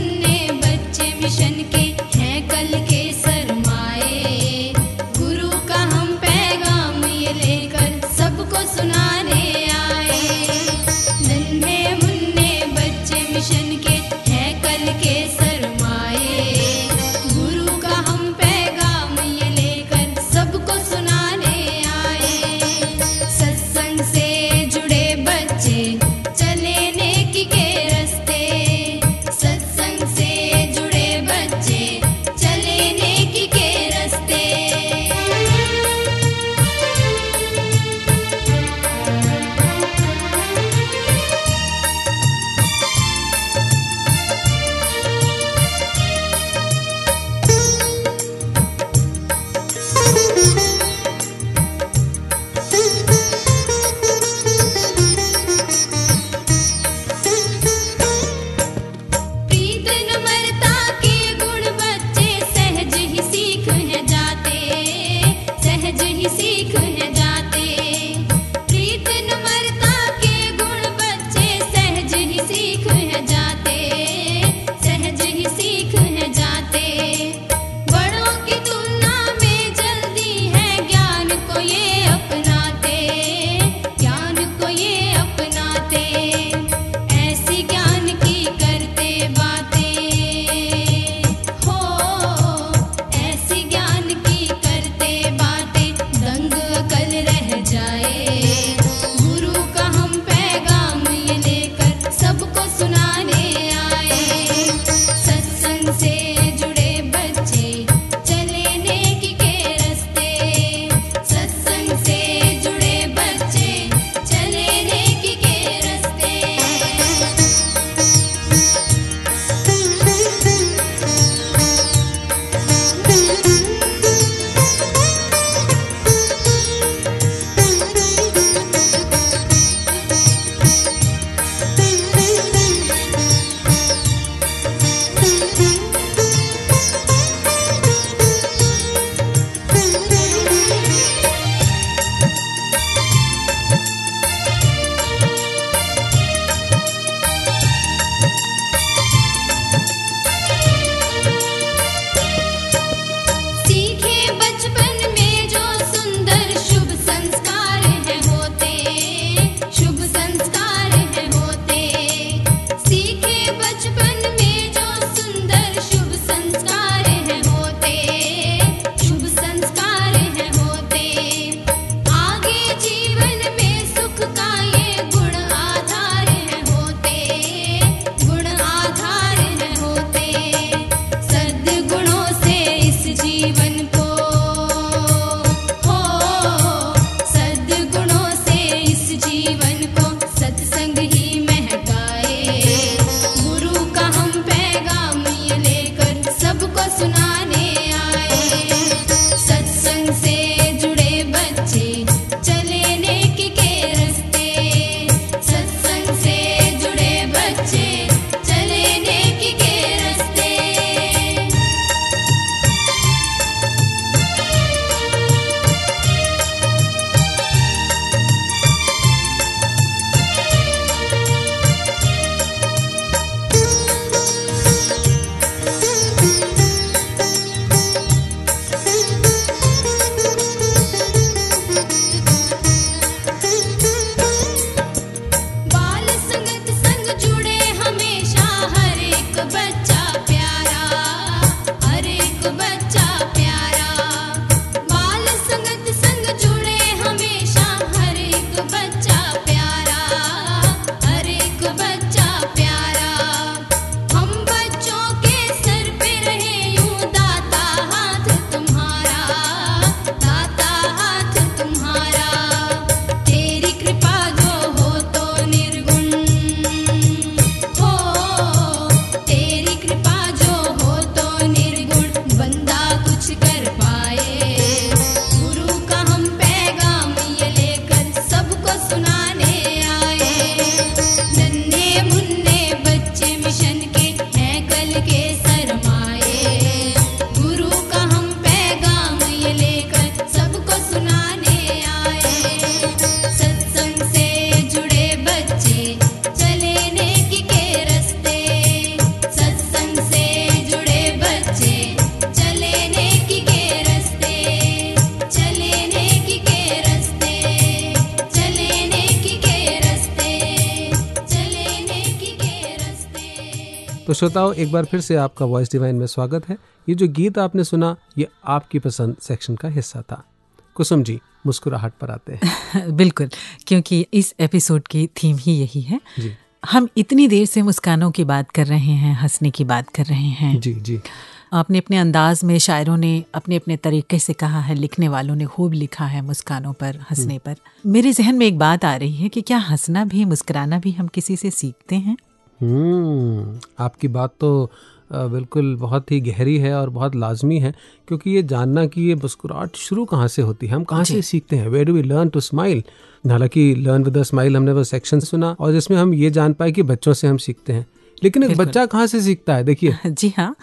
श्रोताओं एक बार फिर से आपका वॉइस डिवाइन में स्वागत है। ये जो गीत आपने सुना ये आपकी पसंद सेक्शन का हिस्सा था। कुसुम जी मुस्कुराहट पर आते हैं। [LAUGHS] बिल्कुल क्योंकि इस एपिसोड की थीम ही यही है। जी। हम इतनी देर से मुस्कानों की बात कर रहे हैं हंसने की बात कर रहे हैं। जी जी। अपने अपने अंदाज में शायरों ने अपने अपने तरीके से कहा है लिखने वालों ने खूब लिखा है मुस्कानों पर हंसने पर। मेरे जहन में एक बात आ रही है कि क्या हंसना भी मुस्कुराना भी हम किसी से सीखते हैं? हम्म आपकी बात तो बिल्कुल बहुत ही गहरी है और बहुत लाजमी है क्योंकि ये जानना कि ये मुस्कुराहट शुरू कहाँ से होती है हम कहाँ से सीखते हैं? Where do we learn to smile हालाँकि लर्न विद स्माइल हमने वो सेक्शन सुना और जिसमें हम ये जान पाए कि बच्चों से हम सीखते हैं। लेकिन एक बच्चा कहाँ से सीखता है? देखिए। [LAUGHS] जी हाँ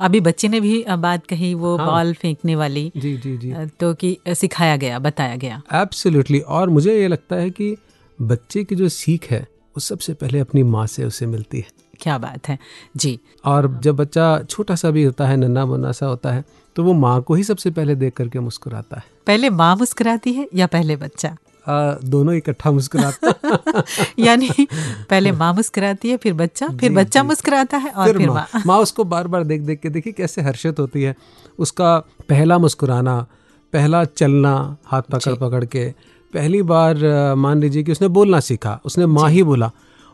अभी बच्चे ने भी बात कही वो हाँ। बॉल फेंकने वाली जी जी जी। तो कि सिखाया गया बताया गया। एब्सोल्युटली और मुझे ये लगता है कि बच्चे की जो सीख है वो सबसे पहले अपनी माँ से उसे मिलती है। क्या बात है। जी। और जब बच्चा छोटा सा भी होता है नन्ना मुन्ना सा होता है तो वो माँ को ही सबसे पहले देख करके मुस्कुराता है। पहले माँ मुस्कुराती है या पहले बच्चा? आ, दोनों इकट्ठा मुस्कुराता [LAUGHS] यानी पहले माँ मुस्कुराती है फिर बच्चा फिर बच्चा। मुस्कुराता है और फिर माँ। माँ। उसको बार बार देख देख के देखिए कैसे हर्षित होती है। उसका पहला मुस्कुराना पहला चलना हाथ पकड़ पकड़ के पहली बार मान लीजिए कि उसने बोलना सीखा उसने माँ ही बोला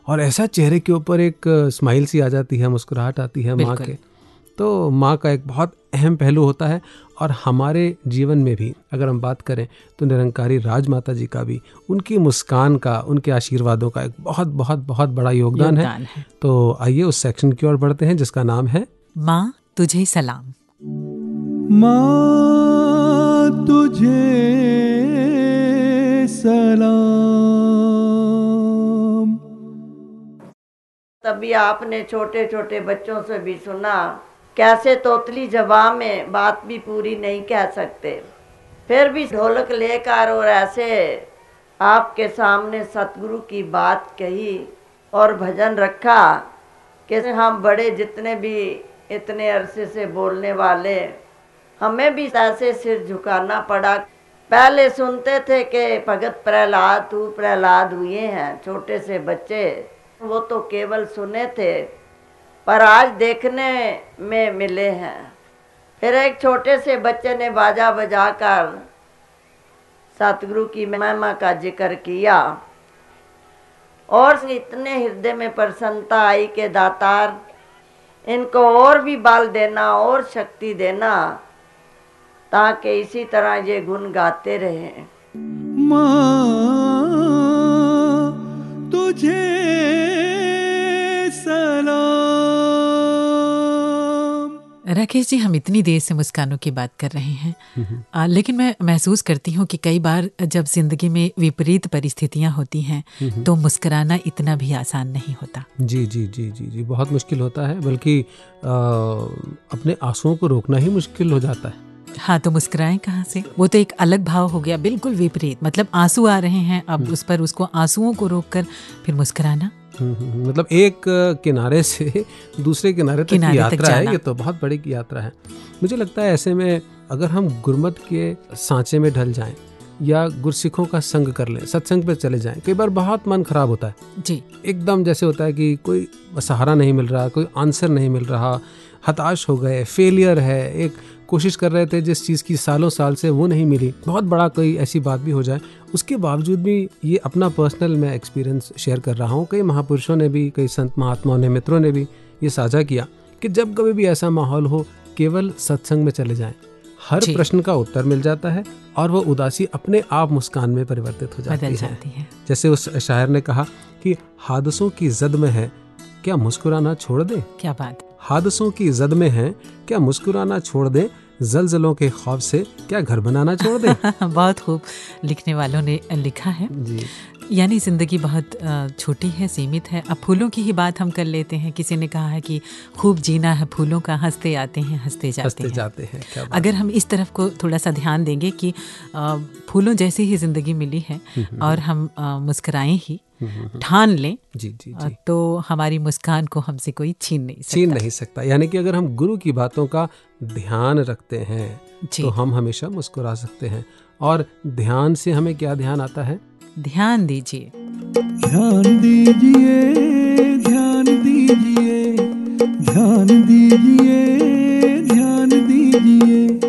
और ऐसा चेहरे के ऊपर एक स्माइल सी आ जाती है मुस्कुराहट आती है माँ के। तो माँ का एक बहुत अहम पहलू होता है और हमारे जीवन में भी अगर हम बात करें तो निरंकारी राजमाता जी का भी उनकी मुस्कान का उनके आशीर्वादों का एक बहुत बहुत बहुत बड़ा योगदान, योगदान है। है। तो आइए उस सेक्शन की ओर बढ़ते हैं जिसका नाम है माँ तुझे सलाम। माँ तुझे सलाम। तभी आपने छोटे छोटे बच्चों से भी सुना, कैसे तोतली जवाब में बात भी पूरी नहीं कह सकते। फिर भी ढोलक लेकर और ऐसे आपके सामने सतगुरु की बात कही और भजन रखा कि हम बड़े जितने भी इतने अरसे से बोलने वाले, हमें भी ऐसे सिर झुकाना पड़ा पहले सुनते थे कि भगत प्रहलाद, तू प्रहलाद हुए हैं, छोटे से बच्चे, वो तो केवल सुने थे, पर आज देखने में मिले हैं। फिर एक छोटे से बच्चे ने बाजा बजाकर सतगुरु की महिमा का ज़िक्र किया। और इतने हृदय में प्रसन्नता आई के दातार, इनको और भी बल देना और शक्ति देना ताकि इसी तरह ये गुण गाते रहे। माँ तुझे सलाम। राकेश जी हम इतनी देर से मुस्कानों की बात कर रहे हैं। आ, लेकिन मैं महसूस करती हूँ कि कई बार जब ज़िंदगी में विपरीत परिस्थितियाँ होती हैं तो मुस्कुराना इतना भी आसान नहीं होता। जी जी जी जी जी बहुत मुश्किल होता है बल्कि अपने आंसुओं को रोकना ही मुश्किल हो जाता है। हाँ तो मुस्कुराएँ कहाँ से? वो तो एक अलग भाव हो गया बिल्कुल विपरीत। मतलब आँसू आ रहे हैं अब उस पर उसको आंसुओं को रोककर फिर मुस्कुराना। हम्म, हम्म, मतलब एक किनारे से [LAUGHS] दूसरे किनारे तक की किनारे तक है ये तो बहुत बड़ी की यात्रा है। मुझे लगता है ऐसे में अगर हम गुरमत के सांचे में ढल जाएँ या गुरसिखों का संग कर लें सत्संग पे चले जाएँ कई बार बहुत मन खराब होता है। जी। एकदम जैसे होता है कि कोई सहारा नहीं मिल रहा कोई आंसर नहीं मिल रहा हताश हो गए फेलियर है एक कोशिश कर रहे थे जिस चीज़ की सालों साल से वो नहीं मिली। बहुत बड़ा कोई ऐसी बात भी हो जाए। उसके बावजूद भी ये अपना पर्सनल मैं एक्सपीरियंस शेयर कर रहा हूँ। कई महापुरुषों ने भी कई संत महात्माओं ने मित्रों ने भी ये साझा किया कि जब कभी भी ऐसा माहौल हो केवल सत्संग में चले जाएँ। हर प्रश्न का उत्तर मिल जाता है और वो उदासी अपने आप मुस्कान में परिवर्तित हो जाती है। जाती है। जैसे उस शायर ने कहा कि हादसों की जद में है क्या मुस्कुराना छोड़ दे? क्या बात। हादसों की जद में हैं क्या मुस्कुराना छोड़ दें? जलजलों के खौफ से क्या घर बनाना छोड़ दें? [LAUGHS] बहुत खूब लिखने वालों ने लिखा है। जी। यानी ज़िंदगी बहुत छोटी है सीमित है। अब फूलों की ही बात हम कर लेते हैं। किसी ने कहा है कि खूब जीना है फूलों का हँसते आते हैं हँसते जाते हँसते हैं। जाते हैं क्या अगर हम इस तरफ़ को थोड़ा सा ध्यान देंगे कि फूलों जैसी ही ज़िंदगी मिली है और हम अ, मुस्कुराएँ ही ठान लें जी जी जी। तो हमारी मुस्कान को हमसे कोई छीन नहीं सकता। छीन नहीं सकता। यानी कि अगर हम गुरु की बातों का ध्यान रखते हैं। तो हम हमेशा मुस्कुरा सकते हैं। और ध्यान से हमें क्या ध्यान आता है? ध्यान दीजिए। ध्यान दीजिए ध्यान दीजिए ध्यान दीजिए ध्यान दीजिए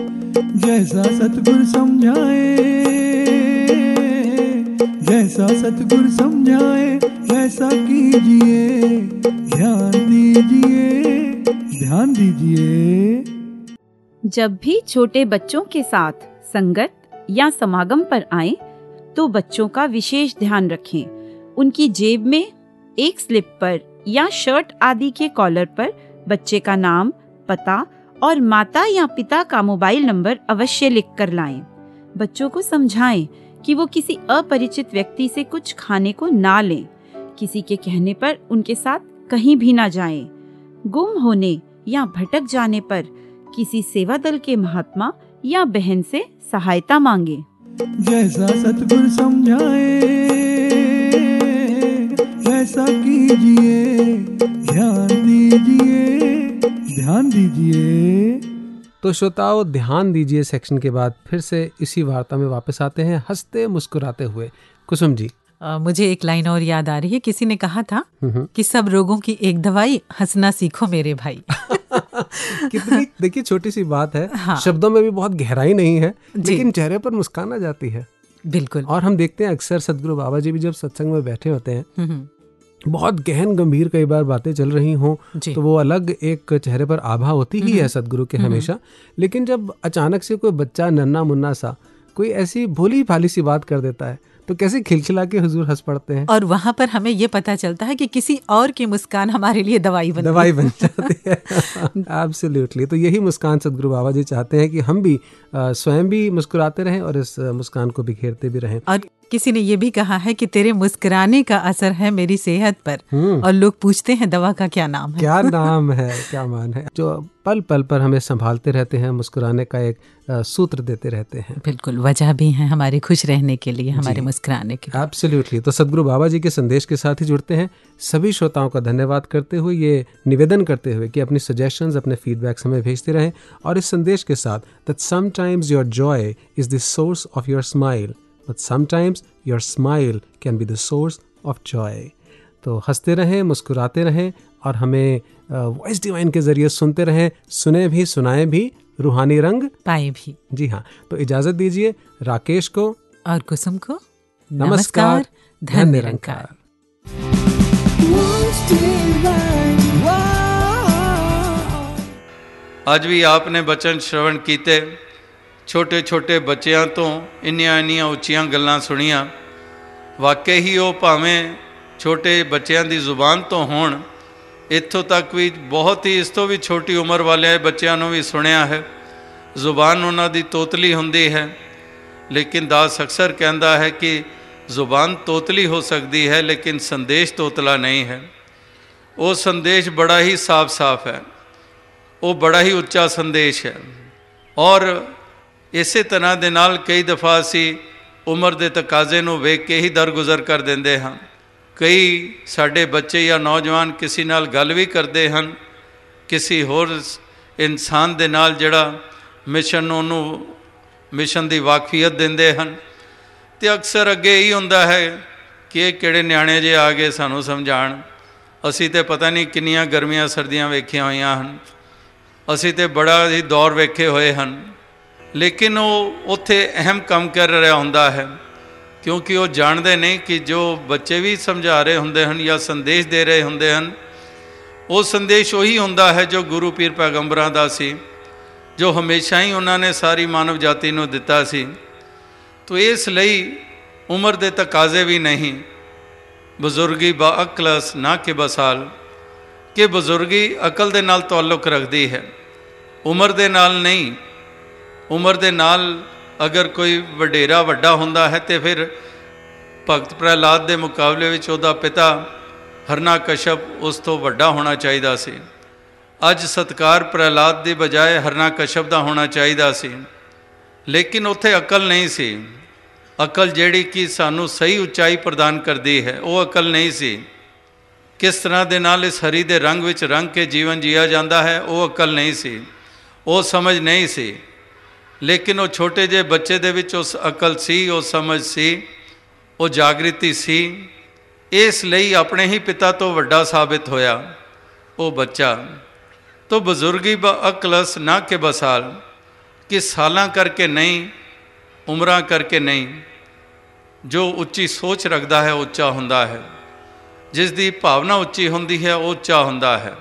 जैसा सतगुरु समझाए जैसा सतगुरु समझाए वैसा कीजिए। ध्यान दीजिए ध्यान दीजिए। जब भी छोटे बच्चों के साथ संगत या समागम पर आए तो बच्चों का विशेष ध्यान रखें उनकी जेब में एक स्लिप पर या शर्ट आदि के कॉलर पर बच्चे का नाम, पता और माता या पिता का मोबाइल नंबर अवश्य लिख कर लाएँ। बच्चों को समझाएँ कि वो किसी अपरिचित व्यक्ति से कुछ खाने को ना लें किसी के कहने पर उनके साथ कहीं भी ना जाएँ। गुम होने या भटक जाने पर किसी सेवा दल के महात्मा या बहन से सहायता मांगे। जैसा सतगुरु समझाए वैसा कीजिए ध्यान दीजिए ध्यान दीजिए। तो श्रोताओं ध्यान दीजिए सेक्शन के बाद फिर से इसी वार्ता में वापस आते हैं हँसते मुस्कुराते हुए। कुसुम जी। अ, मुझे एक लाइन और याद आ रही है किसी ने कहा था हम्म। कि सब रोगों की एक दवाई हंसना सीखो मेरे भाई। [LAUGHS] [LAUGHS] कितनी देखिए छोटी सी बात है हाँ। शब्दों में भी बहुत गहराई नहीं है लेकिन चेहरे पर मुस्कान आ जाती है। बिल्कुल। और हम देखते हैं अक्सर सदगुरु बाबा जी भी जब सत्संग में बैठे होते हैं हम्म, बहुत गहन गंभीर कई बार बातें चल रही हों तो वो अलग एक चेहरे पर आभा होती ही है सदगुरु के हमेशा। लेकिन जब अचानक से कोई बच्चा नन्ना मुन्ना सा कोई ऐसी भोली भाली सी बात कर देता है तो कैसे खिलखिला के हुजूर हंस पड़ते हैं? और वहाँ पर हमें ये पता चलता है कि किसी और की मुस्कान हमारे लिए दवाई बन दवाई बन जाती है। एब्सोल्युटली [LAUGHS] तो यही मुस्कान सदगुरु बाबा जी चाहते हैं कि हम भी स्वयं भी मुस्कुराते रहें और इस मुस्कान को बिखेरते भी रहें। और किसी ने ये भी कहा है कि तेरे मुस्कुराने का असर है मेरी सेहत पर। हम्म। और लोग पूछते हैं दवा का क्या नाम है? क्या नाम है क्या मान है? जो पल पल पर हमें संभालते रहते हैं मुस्कुराने का एक सूत्र देते रहते हैं। बिल्कुल वजह भी है हमारे खुश रहने के लिए हमारे मुस्कुराने के लिए। एब्सोल्युटली तो सदगुरु बाबा जी के संदेश के साथ ही जुड़ते हैं। सभी श्रोताओं का धन्यवाद करते हुए ये निवेदन करते हुए कि अपनी सजेशंस अपने फीडबैक्स हमें भेजते रहें। और इस संदेश के साथ that sometimes your joy is the source of your smile but sometimes your smile can be the source of joy. तो हँसते रहें मुस्कुराते रहें और हमें वॉइस डिवाइन के ज़रिए सुनते रहें सुने भी सुनाए भी रूहानी रंग पाए भी। जी हाँ तो इजाज़त दीजिए राकेश को और कुसुम को नमस्कार धन निरंकार आज भी आपने वचन श्रवण कीते। ਕੀਤੇ ਛੋਟੇ ਛੋਟੇ ਬੱਚਿਆਂ ਤੋਂ ਇੰਨੀਆਂ ਇੰਨੀਆਂ ਉੱਚੀਆਂ ਗੱਲਾਂ ਸੁਣੀਆਂ। ਵਾਕਈ ਹੀ ਉਹ ਭਾਵੇਂ ਛੋਟੇ ਬੱਚਿਆਂ ਦੀ ਜ਼ੁਬਾਨ ਤੋਂ ਹੋਣ, ਇੱਥੋਂ ਤੱਕ ਵੀ ਬਹੁਤ ਹੀ, ਇਸ ਤੋਂ ਵੀ ਛੋਟੀ ਉਮਰ ਵਾਲੇ ਬੱਚਿਆਂ ਨੂੰ ਵੀ ਸੁਣਿਆ ਹੈ। ਜ਼ੁਬਾਨ ਉਹਨਾਂ ਦੀ ਤੋਤਲੀ ਹੁੰਦੀ ਹੈ, ਲੇਕਿਨ ਦਾਸ ਅਕਸਰ ਕਹਿੰਦਾ ਹੈ ਕਿ ਜ਼ੁਬਾਨ ਤੋਤਲੀ ਹੋ ਸਕਦੀ ਹੈ, ਲੇਕਿਨ ਸੰਦੇਸ਼ ਤੋਤਲਾ ਨਹੀਂ ਹੈ। ਉਹ ਸੰਦੇਸ਼ ਬੜਾ ਹੀ ਸਾਫ਼-ਸਾਫ਼ ਹੈ। ਉਹ ਬੜਾ ਹੀ ਉੱਚਾ ਸੰਦੇਸ਼ ਹੈ। ਔਰ ਇਸੇ ਤਰ੍ਹਾਂ ਦੇ ਨਾਲ ਕਈ ਦਫਾ ਅਸੀਂ ਉਮਰ ਦੇ ਤਕਾਜ਼ੇ ਨੂੰ ਵੇਖ ਕੇ ਹੀ ਦਰਗੁਜ਼ਰ ਕਰ ਦਿੰਦੇ ਹਾਂ। ਕਈ ਸਾਡੇ ਬੱਚੇ ਜਾਂ ਨੌਜਵਾਨ ਕਿਸੇ ਨਾਲ ਗੱਲ ਵੀ ਕਰਦੇ ਹਨ। ਕਿਸੇ ਹੋਰ ਸ- ਇਨਸਾਨ ਦੇ ਨਾਲ ਜਿਹੜਾ ਮਿਸ਼ਨ ਨੂੰ ਉਹਨੂੰ, ਮਿਸ਼ਨ ਦੀ ਵਾਕਫੀਅਤ ਦਿੰਦੇ ਹਨ। ਤੇ ਅਕਸਰ ਅੱਗੇ ਇਹੀ ਹੁੰਦਾ ਹੈ ਕਿ ਇਹ ਕਿਹੜੇ ਨਿਆਣੇ ਜੇ ਆ ਗਏ ਸਾਨੂੰ ਸਮਝਾਣ ਅਸੀਂ ਤੇ ਪਤਾ ਨਹੀਂ ਕਿੰਨੀਆਂ ਗਰਮੀਆਂ ਸਰਦੀਆਂ ਵੇਖੀਆਂ ਹੋਈਆਂ ਹਨ। ਅਸੀਂ ਤੇ ਬੜਾ ਹੀ ਦੌਰ ਵੇਖੇ ਹੋਏ ਹਨ। ਲੇਕਿਨ ਉਹ ਉੱਥੇ ਅਹਿਮ ਕੰਮ ਕਰ ਰਿਹਾ ਹੁੰਦਾ ਹੈ, ਕਿਉਂਕਿ ਉਹ ਜਾਣਦੇ ਨਹੀਂ ਕਿ ਜੋ ਬੱਚੇ ਵੀ ਸਮਝਾ ਰਹੇ ਹੁੰਦੇ ਹਨ ਜਾਂ ਸੰਦੇਸ਼ ਦੇ ਰਹੇ ਹੁੰਦੇ ਹਨ, ਉਹ ਸੰਦੇਸ਼ ਉਹੀ ਹੁੰਦਾ ਹੈ ਜੋ ਗੁਰੂ ਪੀਰ ਪੈਗੰਬਰਾਂ ਦਾ ਸੀ, ਜੋ ਹਮੇਸ਼ਾ ਹੀ ਉਹਨਾਂ ਨੇ ਸਾਰੀ ਮਾਨਵ ਜਾਤੀ ਨੂੰ ਦਿੱਤਾ ਸੀ। ਤੋ ਇਸ ਲਈ ਉਮਰ ਦੇ ਤਕਾਜ਼ੇ ਵੀ ਨਹੀਂ, ਬਜ਼ੁਰਗੀ ਬਾ ਅਕਲਸ ਨਾ ਕਿ ਬਸਾਲ, ਕਿ ਬਜ਼ੁਰਗੀ ਅਕਲ ਦੇ ਨਾਲ ਤਾਲੁਕ ਰੱਖਦੀ ਹੈ। ਉਮਰ ਦੇ ਨਾਲ ਨਹੀਂ ਉਮਰ ਦੇ ਨਾਲ ਅਗਰ ਕੋਈ ਵਡੇਰਾ ਵੱਡਾ ਹੁੰਦਾ ਹੈ ਤੇ ਫਿਰ ਭਗਤ ਪ੍ਰਹਿਲਾਦ ਦੇ ਮੁਕਾਬਲੇ ਵਿੱਚ ਉਹਦਾ ਪਿਤਾ ਹਰਨਾ ਕਸ਼ਪ ਉਸ ਤੋਂ ਵੱਡਾ ਹੋਣਾ ਚਾਹੀਦਾ ਸੀ। ਅੱਜ ਸਤਕਾਰ ਪ੍ਰਹਿਲਾਦ ਦੀ ਬਜਾਏ ਹਰਨਾ ਕਸ਼ਪ ਦਾ ਹੋਣਾ ਚਾਹੀਦਾ ਸੀ। ਲੇਕਿਨ ਉੱਥੇ ਅਕਲ ਨਹੀਂ ਸੀ। ਅਕਲ ਜਿਹੜੀ ਕਿ ਸਾਨੂੰ ਸਹੀ ਉਚਾਈ ਪ੍ਰਦਾਨ ਕਰਦੀ ਹੈ, ਉਹ ਅਕਲ ਨਹੀਂ ਸੀ। ਕਿਸ ਤਰ੍ਹਾਂ ਦੇ ਨਾਲ ਇਸ ਹਰੀ ਦੇ ਰੰਗ ਵਿੱਚ ਰੰਗ ਕੇ ਜੀਵਨ ਜੀਆ ਜਾਂਦਾ ਹੈ, ਉਹ ਅਕਲ ਨਹੀਂ ਸੀ। ਉਹ ਸਮਝ ਨਹੀਂ ਸੀ। ਲੇਕਿਨ ਉਹ ਛੋਟੇ ਜਿਹੇ ਬੱਚੇ ਦੇ ਵਿੱਚ ਉਸ ਅਕਲ ਸੀ, ਉਹ ਸਮਝ ਸੀ, ਉਹ ਜਾਗ੍ਰਿਤੀ ਸੀ। ਇਸ ਲਈ ਆਪਣੇ ਹੀ ਪਿਤਾ ਤੋਂ ਵੱਡਾ ਸਾਬਿਤ ਹੋਇਆ ਉਹ ਬੱਚਾ। ਤੋ ਬਜ਼ੁਰਗੀ ਬ ਅਕਲਸ ਨਾ ਕੇ ਬਸਾਲ, ਕਿ ਸਾਲਾਂ ਕਰਕੇ ਨਹੀਂ, ਉਮਰਾਂ ਕਰਕੇ ਨਹੀਂ। ਜੋ ਉੱਚੀ ਸੋਚ ਰੱਖਦਾ ਹੈ, ਉੱਚਾ ਹੁੰਦਾ ਹੈ। ਜਿਸ ਦੀ ਭਾਵਨਾ ਉੱਚੀ ਹੁੰਦੀ ਹੈ, ਉਹ ਉੱਚਾ ਹੁੰਦਾ ਹੈ।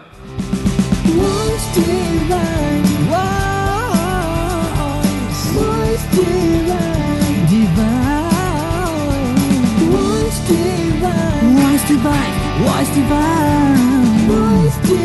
divine, wise divine. Wise divine.